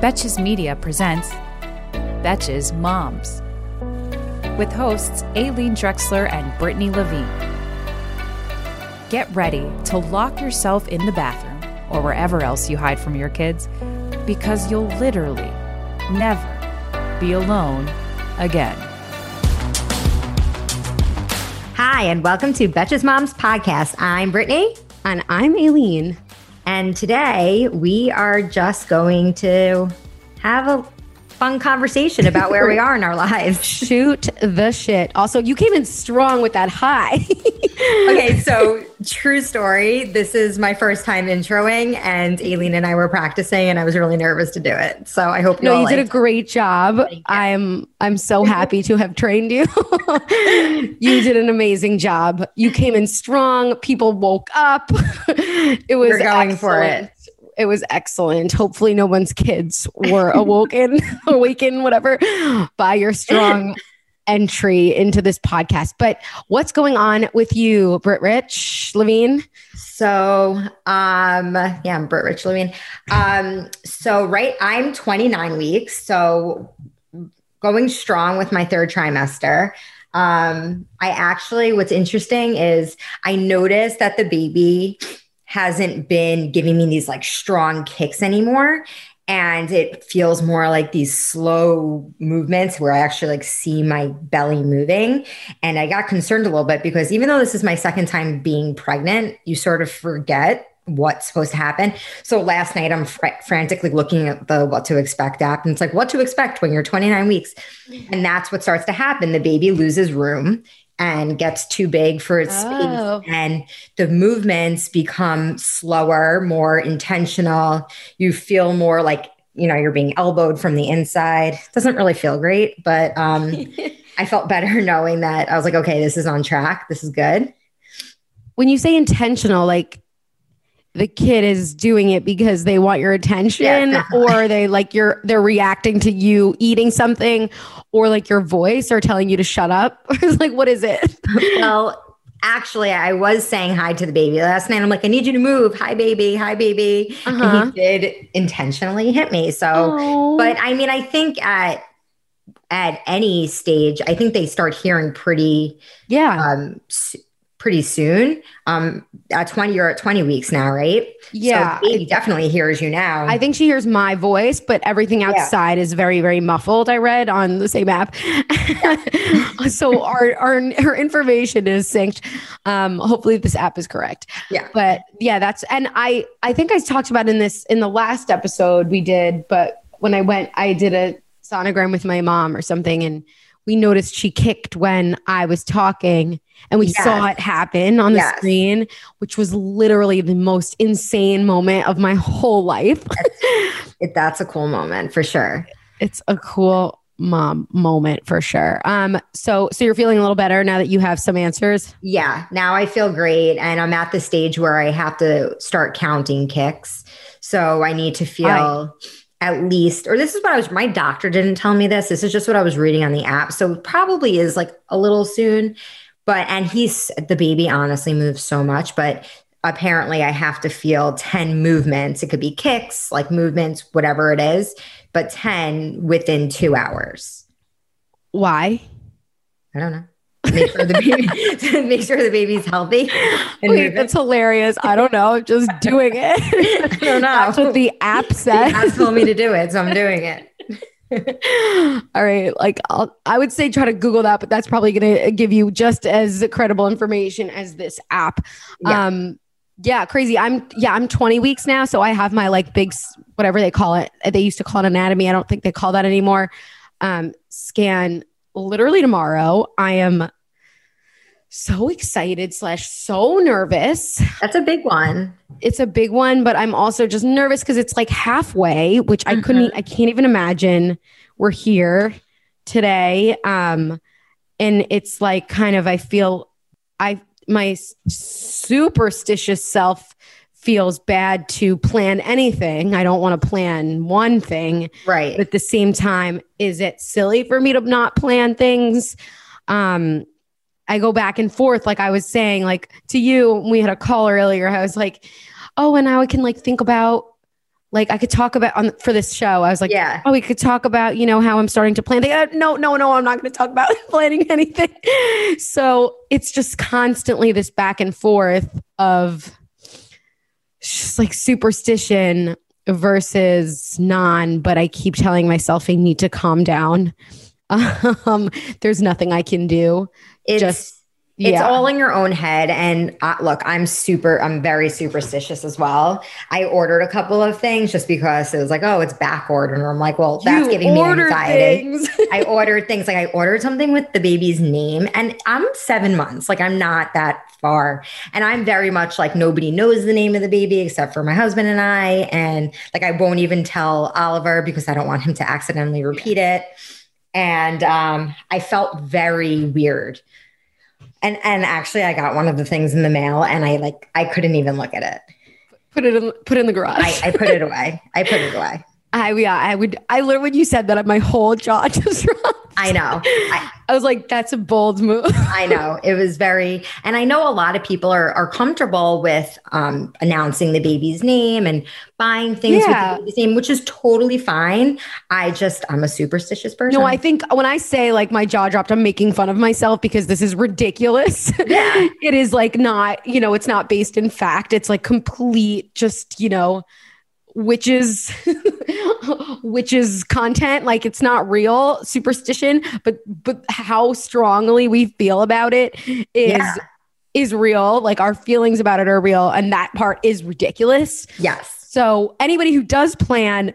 Betches Media presents Betches Moms with hosts Aileen Drexler and Brittany Levine. Get ready to lock yourself in the bathroom or wherever else you hide from your kids because you'll literally never be alone again. Hi, and welcome to Betches Moms Podcast. I'm Brittany. And I'm Aileen. And today we are just going to have a fun conversation about where we are in our lives. Shoot the shit. Also, you came in strong with that high. okay, so true story. This is my first time introing, and Aileen and I were practicing, and I was really nervous to do it. So I hope you no, you did a great job. I'm I'm so happy to have trained you. you did an amazing job. You came in strong. People woke up. it was we're going excellent. for it it was excellent. Hopefully, no one's kids were awoken, awakened, whatever, by your strong entry into this podcast. But what's going on with you, Britt Rich Levine? So, um, yeah, I'm Britt Rich Levine. Um, so right, I'm 29 weeks. So going strong with my third trimester. Um, I actually, what's interesting is I noticed that the baby hasn't been giving me these like strong kicks anymore and it feels more like these slow movements where I actually like see my belly moving. And I got concerned a little bit because even though this is my second time being pregnant, you sort of forget what's supposed to happen. So last night I'm fr- frantically looking at the what to expect app and it's like what to expect when you're 29 weeks. And that's what starts to happen. The baby loses room and gets too big for its oh. space and the movements become slower more intentional. You feel more like you know you're being elbowed from the inside. Doesn't really feel great but um i felt better knowing that i was like okay this is on track. This is good. When you say intentional like the kid is doing it because they want your attention yeah, or they like you're they're reacting to you eating something or like your voice or telling you to shut up? It's like what is it? Well actually i was saying hi to the baby last night. I'm like i need you to move. Hi baby. Hi baby. Uh-huh. and he uh-huh. did intentionally hit me. So Aww. but i mean i think at at any stage i think they start hearing pretty yeah. um pretty soon. Um, at 20, you're at 20 weeks now, right? Yeah. So baby definitely hears you now. I think she hears my voice, but everything outside yeah. is very, very muffled. I read on the same app. Yeah. so our, our, her information is synced. Um, hopefully this app is correct. Yeah. But yeah, that's, and I, I think I talked about in this, in the last episode we did, but when I went, I did a sonogram with my mom or something and we noticed she kicked when I was talking and we yes. saw it happen on the yes. screen, which was literally the most insane moment of my whole life. it, that's a cool moment for sure. It's a cool mom moment for sure. Um, so so you're feeling a little better now that you have some answers? Yeah, now I feel great and I'm at the stage where I have to start counting kicks. So I need to feel at least, or this is what I was, my doctor didn't tell me this. This is just what I was reading on the app. So probably is like a little soon. But, and he's, the baby honestly moves so much, but apparently I have to feel 10 movements. It could be kicks, like movements, whatever it is, but 10 within two hours. Why? I don't know make sure the baby make sure the baby's healthy. Wait, that's hilarious. I don't know. just doing it. I don't know. That's what the app said. The app told me to do it, so I'm doing it. All right. Like I'll, I would say try to Google that, but that's probably going to give you just as credible information as this app. Yeah. Um, yeah, crazy. I'm yeah, I'm 20 weeks now, so I have my like big whatever they call it. They used to call it anatomy. I don't think they call that anymore. Um, scan literally tomorrow. I am so excited slash so nervous. That's a big one. It's a big one, but I'm also just nervous because it's like halfway, which mm-hmm. I couldn't, I can't even imagine. We're here today. Um, and it's like kind of, I feel I my superstitious self feels bad to plan anything. I don't want to plan one thing. Right. But at the same time, is it silly for me to not plan things? Um, I go back and forth, like I was saying, like to you, we had a call earlier. I was like, oh, and now I can like think about like I could talk about on for this show. I was like, Yeah. oh, we could talk about you know how I'm starting to plan. They, uh, no, no, no, I'm not going to talk about planning anything. So it's just constantly this back and forth of just like superstition versus non. But I keep telling myself I need to calm down. Um, there's nothing I can do. It's, Just- it's all in your own head. And uh, look, I'm super, I'm very superstitious as well. I ordered a couple of things just because it was like, oh, it's back ordered. And I'm like, well, that's You giving me anxiety. I ordered things like I ordered something with the baby's name, and I'm seven months. Like I'm not that far, and I'm very much like nobody knows the name of the baby except for my husband and I, and like I won't even tell Oliver because I don't want him to accidentally repeat it. And um, I felt very weird. And and actually, I got one of the things in the mail, and I like I couldn't even look at it. put it in put it in the garage. I, I put it away. I put it away. I yeah, I would. I literally when you said that, my whole jaw just dropped. I know. I, I was like, "That's a bold move." I know it was very, and I know a lot of people are are comfortable with um, announcing the baby's name and buying things Yeah. with the baby's name, which is totally fine. I just I'm a superstitious person. No, I think when I say like my jaw dropped, I'm making fun of myself because this is ridiculous. Yeah. it is like not, you know, it's not based in fact. It's like complete, just you know, witches, witches content. Like it's not real superstition, but but how strongly we feel about it is. Yeah. Is real, like our feelings about it are real, and that part is ridiculous. yes, So anybody who does plan,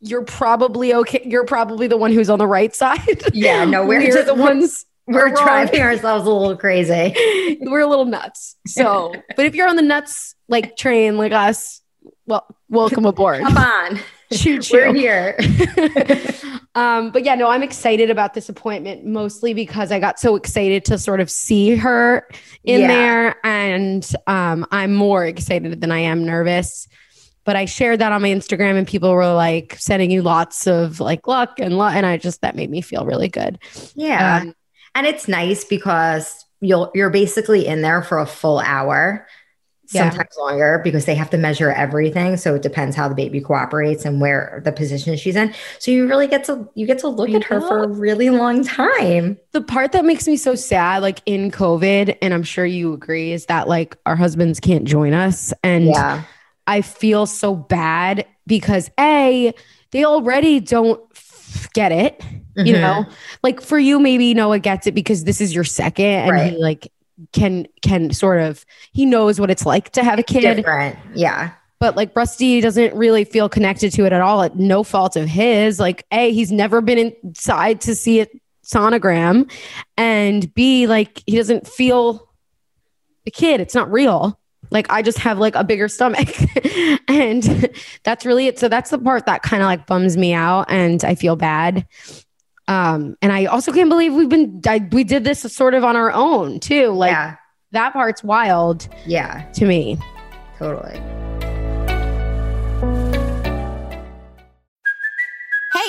you're probably okay. You're probably the one who's on the right side. Yeah, no, we're just- the ones we're driving ourselves a little crazy. we're a little nuts. So, but if you're on the nuts like train like us, well, welcome aboard. Come on, Choo we're here. um, but yeah, no, I'm excited about this appointment mostly because I got so excited to sort of see her in Yeah. there, and um, I'm more excited than I am nervous. But I shared that on my Instagram, and people were like sending you lots of like luck and luck, and I just that made me feel really good. Yeah, Um, and it's nice because you'll you're basically in there for a full hour. Yeah. sometimes longer because they have to measure everything so it depends how the baby cooperates and where the position she's in so you really get to you get to look I at her for a really long time the part that makes me so sad, like in COVID, and I'm sure you agree, is that like our husbands can't join us. And yeah I feel so bad because A, they already don't get it. You Mhm. know, like for you, maybe Noah gets it because this is your second and Right. he like can can sort of he knows what it's like to have a kid. Different yeah. But like Rusty doesn't really feel connected to it at all at no fault of his. Like a he's never been inside to see a sonogram and b like he doesn't feel the kid. It's not real. Like i just have like a bigger stomach. And that's really it. So that's the part that kind of like bums me out and i feel bad um and i also can't believe we've been I, we did this sort of on our own too. Like yeah. that part's wild yeah. to me. Totally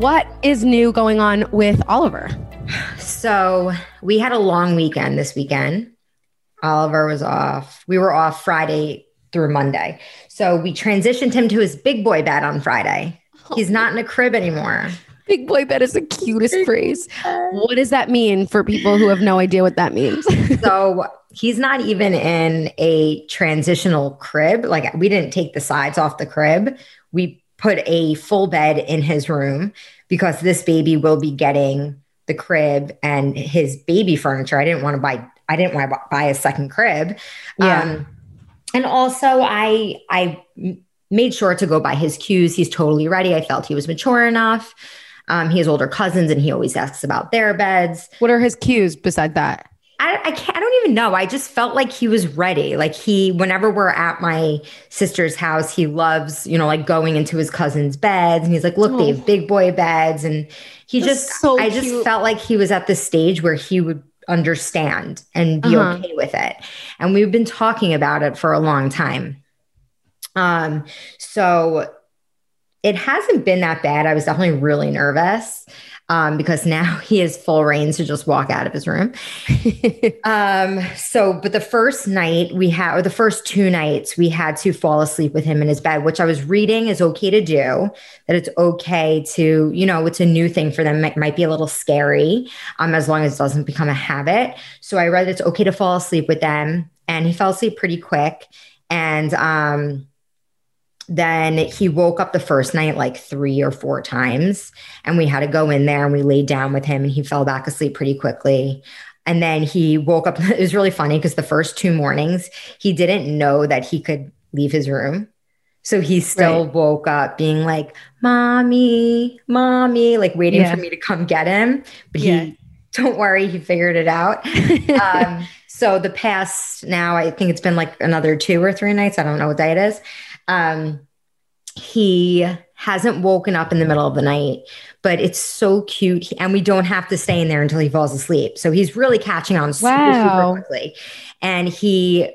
What is new going on with Oliver? so we had a long weekend this weekend oliver was off we were off friday through monday so we transitioned him to his big boy bed on friday he's not in a crib anymore Big boy bed is the cutest phrase. What does that mean for people who have no idea what that means? so he's not even in a transitional crib. Like we didn't take the sides off the crib. We put a full bed in his room because this baby will be getting the crib and his baby furniture. I didn't want to buy. I didn't want to buy a second crib. Yeah. Um, and also, I I made sure to go by his cues. He's totally ready. I felt he was mature enough. Um, he has older cousins, and he always asks about their beds. what are his cues beside that? I, I can't, I don't even know. I just felt like he was ready. Like he, whenever we're at my sister's house, he loves, you know, like going into his cousin's beds and he's like, look, they have big boy beds. And he That's just, so I just cute. felt like he was at the stage where he would understand and be Uh-huh. okay with it. And we've been talking about it for a long time. Um, so it hasn't been that bad. I was definitely really nervous um, because now he has full reigns to just walk out of his room. um, so, but the first night we had, or the first two nights, we had to fall asleep with him in his bed, which I was reading is okay to do. That it's okay to, you know, it's a new thing for them. It might be a little scary, um, as long as it doesn't become a habit. So I read it's okay to fall asleep with them, and he fell asleep pretty quick. And um, then he woke up the first night like three or four times and we had to go in there and we laid down with him and he fell back asleep pretty quickly and then he woke up it was really funny because the first two mornings he didn't know that he could leave his room so he still Right. woke up being like mommy mommy like waiting Yeah. for me to come get him but Yeah. he don't worry he figured it out um, so the past now, I think it's been like another two or three nights. I don't know what day it is. Um, he hasn't woken up in the middle of the night, but it's so cute. He- And we don't have to stay in there until he falls asleep. So he's really catching on super, super quickly. And he,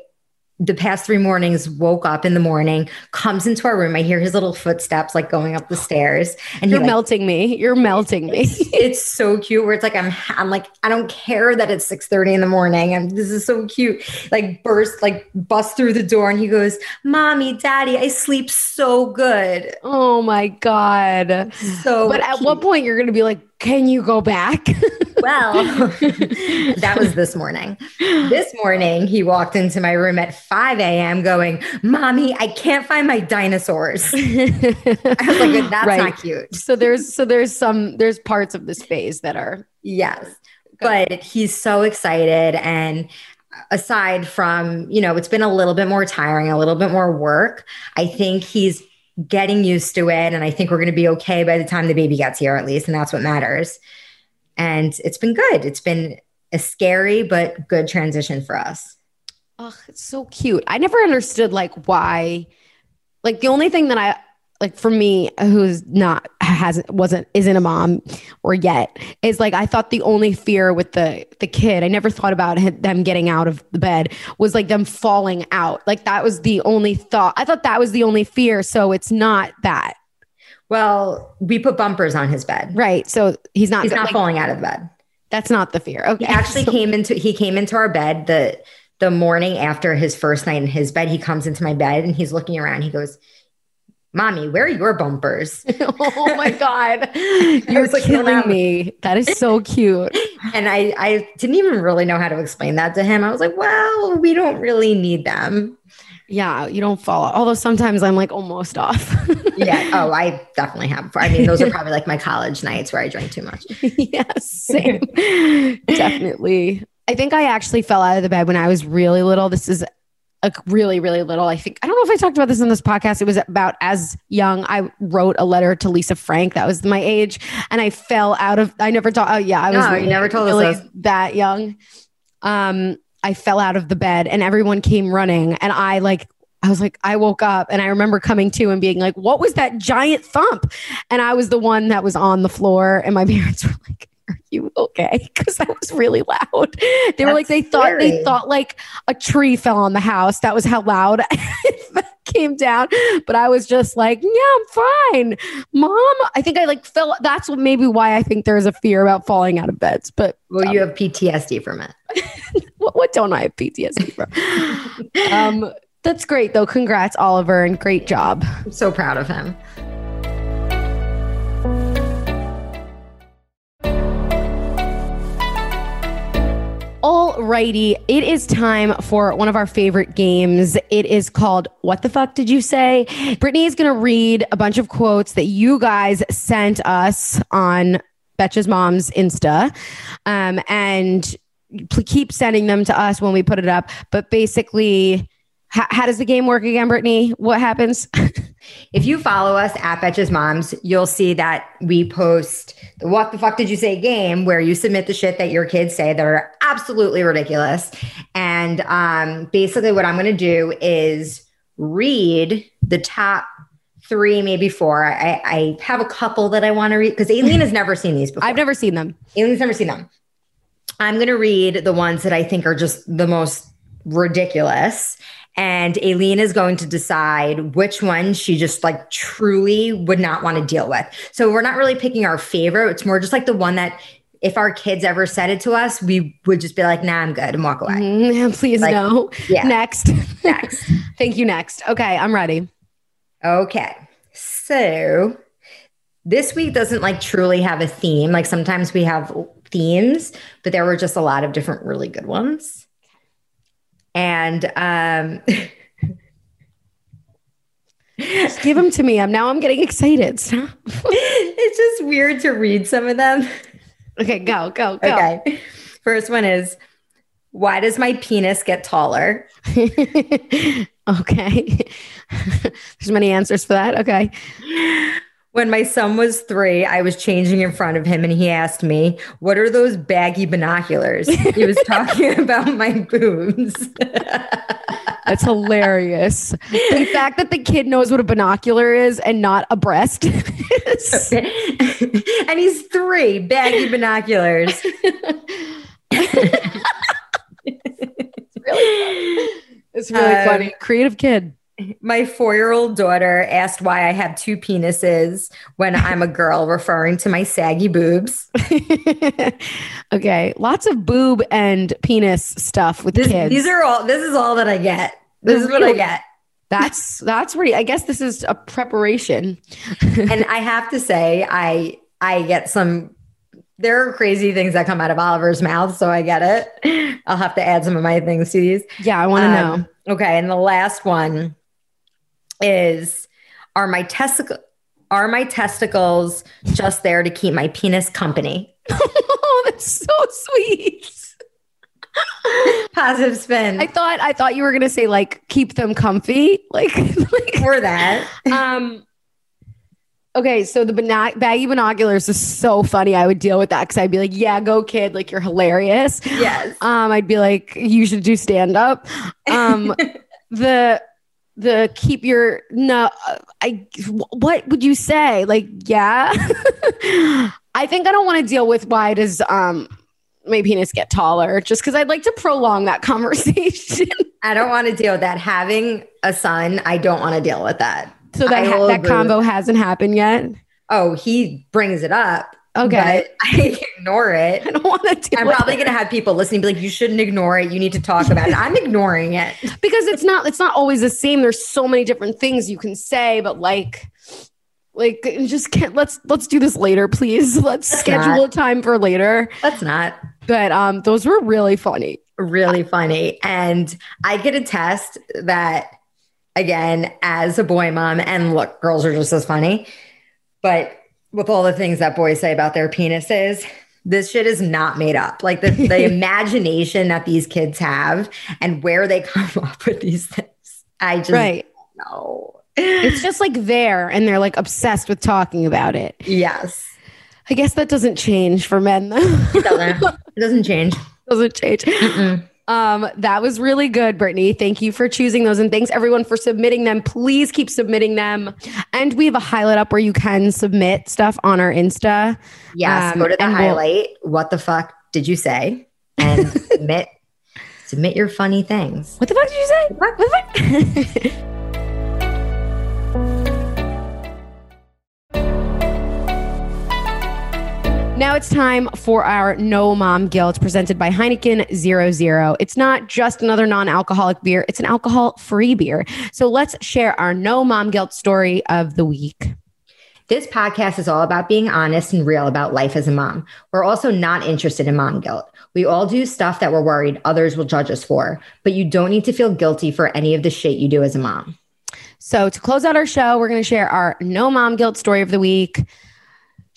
the past three mornings, woke up in the morning, comes into our room. I hear his little footsteps like going up the stairs. And You're like, melting me. You're melting me. it's so cute where it's like I'm I'm like I don't care that it's 6 30 in the morning and this is so cute like burst like bust through the door and he goes mommy daddy I sleep so good oh my God. so But at what point you're going to be like, can you go back? well that was this morning this morning he walked into my room at 5 a.m going mommy I can't find my dinosaurs I was like that's Right. not cute so there's so there's some there's parts of this phase that are Yes. But he's so excited. And aside from, you know, it's been a little bit more tiring, a little bit more work, I think he's getting used to it. And I think we're going to be okay by the time the baby gets here, at least. And that's what matters. And it's been good. It's been a scary, but good transition for us. Oh, it's so cute. I never understood like why. Like the only thing that I like for me, who's not hasn't wasn't isn't a mom or yet, is like I thought the only fear with the the kid. I never thought about them getting out of the bed was like them falling out. Like that was the only thought. I thought that was the only fear. So it's not that Well, we put bumpers on his bed. right. So he's not. He's not like, falling out of the bed. That's not the fear. Okay. He actually So- came into he came into our bed the the morning after his first night in his bed. He comes into my bed and he's looking around. He goes, "Mommy, where are your bumpers?" oh my god, you're looking killing me. That is so cute. And I I didn't even really know how to explain that to him. I was like, "Well, we don't really need them." Yeah, you don't fall. Although sometimes I'm like almost off. Yeah. Oh, I definitely have. I mean, those are probably like my college nights where I drank too much. yes, same. Definitely. I think I actually fell out of the bed when I was really little. This is a really, really little. I think I don't know if I talked about this in this podcast. It was about as young. I wrote a letter to Lisa Frank. That was my age, and I fell out of. I never thought. Oh yeah, I was. No, you never told us really this. that young. Um, I fell out of the bed, and everyone came running, and I like. I was like, I woke up and I remember coming to and being like, what was that giant thump? And I was the one that was on the floor, and my parents were like, Are you okay? Because that was really loud. They were like, they thought they thought like a tree fell on the house. That was how loud it came down. But I was just like, Yeah, I'm fine. Mom, I think I like fell. That's what maybe why I think there's a fear about falling out of beds. But Well, you um have PTSD from it. what, what don't I have PTSD from? um, that's great though. Congrats, Oliver, and great job. I'm so proud of him. Alrighty, it is time for one of our favorite games. It is called What the Fuck Did You Say? Brittany is going to read a bunch of quotes that you guys sent us on Betches Mom's Insta. Um, and keep sending them to us when we put it up. But basically, how, how does the game work again, Brittany? What happens? If you follow us at Betches Moms, you'll see that we post the What the Fuck Did You Say game where you submit the shit that your kids say that are absolutely ridiculous. And um, basically, what I'm going to do is read the top three, maybe four. I, I have a couple that I want to read because Aileen has never seen these before. I've never seen them. Aileen's never seen them. I'm going to read the ones that I think are just the most ridiculous. And Aileen is going to decide which one she just like truly would not want to deal with. So we're not really picking our favorite. It's more just like the one that if our kids ever said it to us, we would just be like, nah, I'm good and walk away. Mm, please Like, no. yeah. Next. Next. Thank you. Next. Okay, I'm ready. Okay. So this week doesn't like truly have a theme. Like sometimes we have themes, but there were just a lot of different really good ones. And um Just give them to me. I'm now I'm getting excited. Stop. it's just weird to read some of them. Okay, go, go, go. Okay. First one is why does my penis get taller? okay. There's many answers for that. Okay. When my son was three, I was changing in front of him and he asked me, What are those baggy binoculars? He was talking about my boobs. That's hilarious. the fact that the kid knows what a binocular is and not a breast. is- and he's three baggy binoculars. it's really Um, funny. Creative kid. My four year old daughter asked why I have two penises when I'm a girl, referring to my saggy boobs. okay. Lots of boob and penis stuff with This, kids. these are all, this is all that I get. This is what I get. that's that's really I guess this is a preparation. and I have to say, I I get some. There are crazy things that come out of Oliver's mouth, so I get it. I'll have to add some of my things to these. Yeah, I want to know. Um, Okay, and the last one is: Are my testicle are my testicles just there to keep my penis company? oh, that's so sweet. Positive spin I thought I thought you were gonna say like keep them comfy, like, like for that. um. Okay, so the binoc- baggy binoculars is so funny. I would deal with that because I'd be like, "Yeah, go kid, like you're hilarious." Yes. Um, I'd be like, "You should do stand up." Um, the the keep your no, I what would you say? Like, yeah, I think I don't want to deal with why does um my penis get taller just because I'd like to prolong that conversation. I don't want to deal with that. Having a son, I don't want to deal with that. so that ha- that agree combo hasn't happened yet. Oh, he brings it up. Okay. I ignore it. I don't want to deal I'm with probably going to have people listening be like, you shouldn't ignore it. You need to talk about it. I'm ignoring it. because it's not it's not always the same there's so many different things you can say but like like just can't let's let's do this later please let's schedule a time for later That's not but um those were really funny really funny. And I could attest that, again, as a boy mom, and look, girls are just as funny, but with all the things that boys say about their penises, this shit is not made up. Like the, the imagination that these kids have and where they come up with these things. I just right know. it's just like there and they're like obsessed with talking about it Yes. i guess that doesn't change for men though It doesn't. It doesn't change. doesn't change Mm-mm. Um, that was really good, Brittany. Thank you for choosing those, and thanks everyone for submitting them. Please keep submitting them. And we have a highlight up where you can submit stuff on our Insta. Yes. Um, go to the and we'll- highlight. what the fuck did you say? And submit submit your funny things. What the fuck did you say? What the fuck? Now it's time for our No Mom Guilt presented by Heineken Zero Zero. It's not just another non alcoholic beer, it's an alcohol free beer. So let's share our No Mom Guilt story of the week. This podcast is all about being honest and real about life as a mom. We're also not interested in mom guilt. We all do stuff that we're worried others will judge us for, but you don't need to feel guilty for any of the shit you do as a mom. So to close out our show, we're going to share our No Mom Guilt story of the week.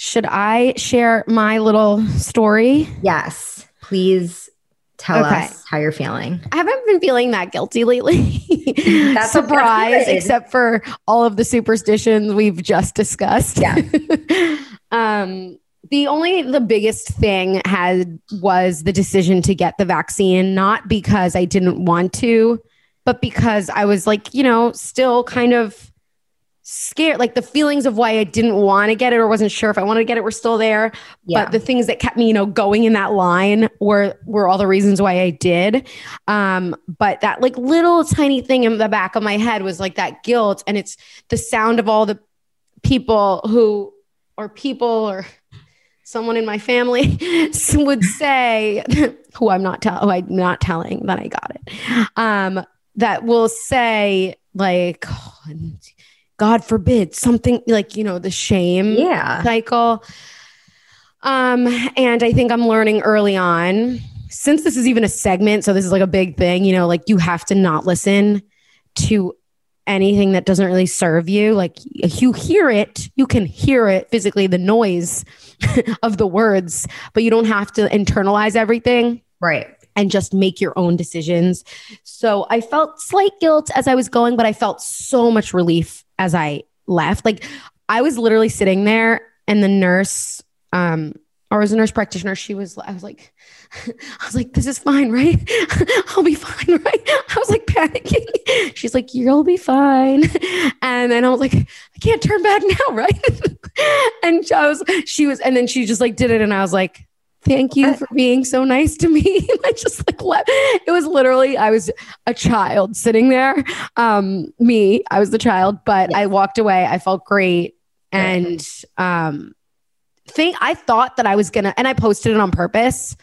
Should I share my little story? Yes, please tell Okay. us how you're feeling. I haven't been feeling that guilty lately. That's- Surprise, except for all of the superstitions we've just discussed. Yeah. um, the only the biggest thing had was the decision to get the vaccine, not because I didn't want to, but because I was like, you know, still kind of scared. Like the feelings of why I didn't want to get it or wasn't sure if I wanted to get it were still there. Yeah. But the things that kept me, you know, going in that line were were all the reasons why I did. Um, but that like little tiny thing in the back of my head was like that guilt, and it's the sound of all the people who or people or someone in my family would say who I'm not telling who I'm not telling that I got it. Um, that will say like "Oh, God forbid something like you know the shame yeah. cycle. Um, and I think I'm learning early on, since this is even a segment, so this is like a big thing, you know, like you have to not listen to anything that doesn't really serve you. Like you hear it, you can hear it physically, the noise of the words, but you don't have to internalize everything Right. and just make your own decisions. So I felt slight guilt as I was going, but I felt so much relief as I left. Like I was literally sitting there and the nurse, um, or was a nurse practitioner, she was, I was like, I was like, this is fine, right? I'll be fine, right? I was like panicking. She's like, you'll be fine. And then I was like, I can't turn back now, right? and I was, she was, and then she just like did it. And I was like, thank you for being so nice to me. And I just like left. It was literally, I was a child sitting there. Um, me, I was the child, but I walked away. I felt great. And um think I thought that I was gonna and I posted it on purpose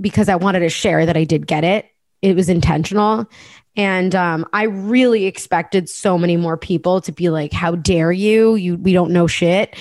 because I wanted to share that I did get it. It was intentional. And um, I really expected so many more people to be like, "How dare you? You we don't know shit."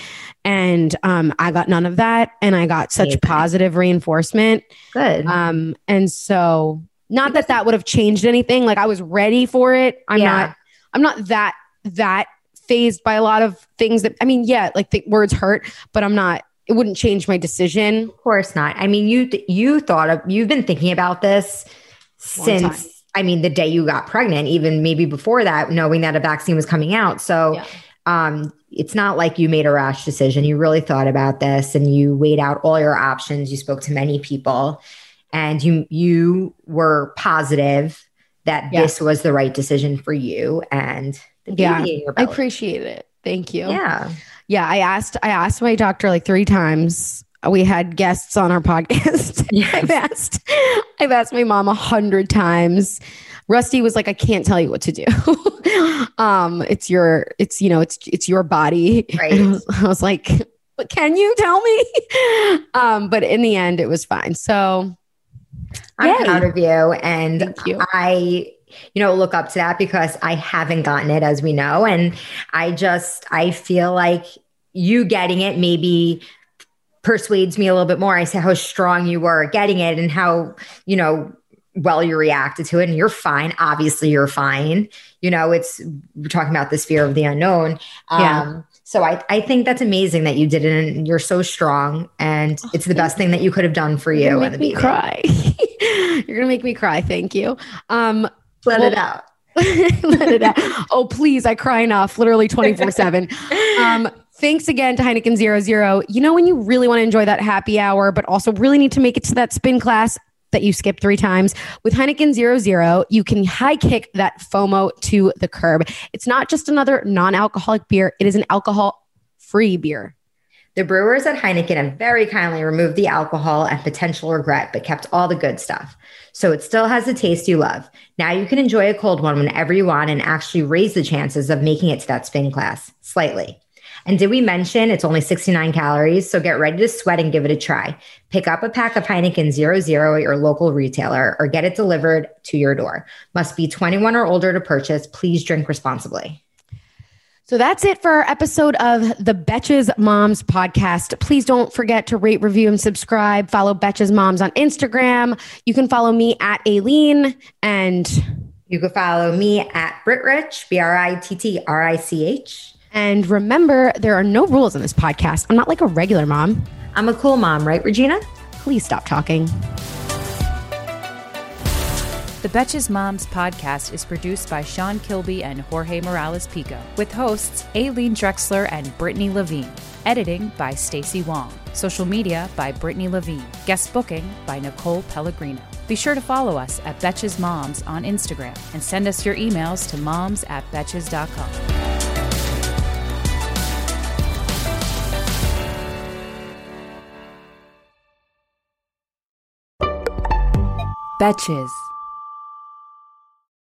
And um, I got none of that, and I got such positive reinforcement. Good. Um, and so, not that that would have changed anything. Like I was ready for it. I'm Yeah. not. I'm not that that phased by a lot of things that. I mean, yeah, like the words hurt, but I'm not. It wouldn't change my decision. Of course not. I mean, you you thought of you've been thinking about this Long time. I mean the day you got pregnant, even maybe before that, knowing that a vaccine was coming out. So Yeah. um it's not like you made a rash decision. You really thought about this and you weighed out all your options. You spoke to many people and you you were positive that Yeah. this was the right decision for you and Yeah. I appreciate it. Thank you. Yeah. Yeah, I asked I asked my doctor like 3 times. We had guests on our podcast. I've asked I've asked my mom a hundred times. Rusty was like, I can't tell you what to do. um, it's your, it's you know, it's it's your body. Right. I was, I was like, but can you tell me? um, but in the end, it was fine. So I'm Yay. proud of you. And Thank you. I, you know, look up to that because I haven't gotten it, as we know. And I just, I feel like you getting it maybe persuades me a little bit more. I say how strong you were getting it and how, you know, well you reacted to it and you're fine obviously you're fine you know it's we're talking about this fear of the unknown um Yeah. so I, I think that's amazing that you did it and you're so strong and it's the best thing that you could have done for you you're gonna make me cry. you're gonna make me cry. Thank you. Um, let Well- it out Let it out. Oh, please. I cry enough, literally 24 7. Um, thanks again to Heineken Zero Zero. You know, when you really want to enjoy that happy hour, but also really need to make it to that spin class that you skipped three times with Heineken Zero Zero, you can high kick that FOMO to the curb. It's not just another non alcoholic beer, it is an alcohol free beer. The brewers at Heineken have very kindly removed the alcohol and potential regret, but kept all the good stuff. So it still has the taste you love. Now you can enjoy a cold one whenever you want and actually raise the chances of making it to that spin class slightly. And did we mention it's only 69 calories? So get ready to sweat and give it a try. Pick up a pack of Heineken 00 at your local retailer or get it delivered to your door. Must be 21 or older to purchase. Please drink responsibly. So that's it for our episode of the Betches Moms podcast. Please don't forget to rate, review, and subscribe. Follow Betches Moms on Instagram. You can follow me at Aileen and You can follow me at Brit Rich, B R I T T R I C H. and remember there are no rules in this podcast. I'm not like a regular mom. I'm a cool mom, right, Regina? Please stop talking. The Betches Moms podcast is produced by Sean Kilby and Jorge Morales Pico, with hosts Aileen Drexler and Brittany Levine. Editing by Stacy Wong. Social media by Brittany Levine. Guest booking by Nicole Pellegrino. Be sure to follow us at Betches Moms on Instagram and send us your emails to moms at betches.com. Betches.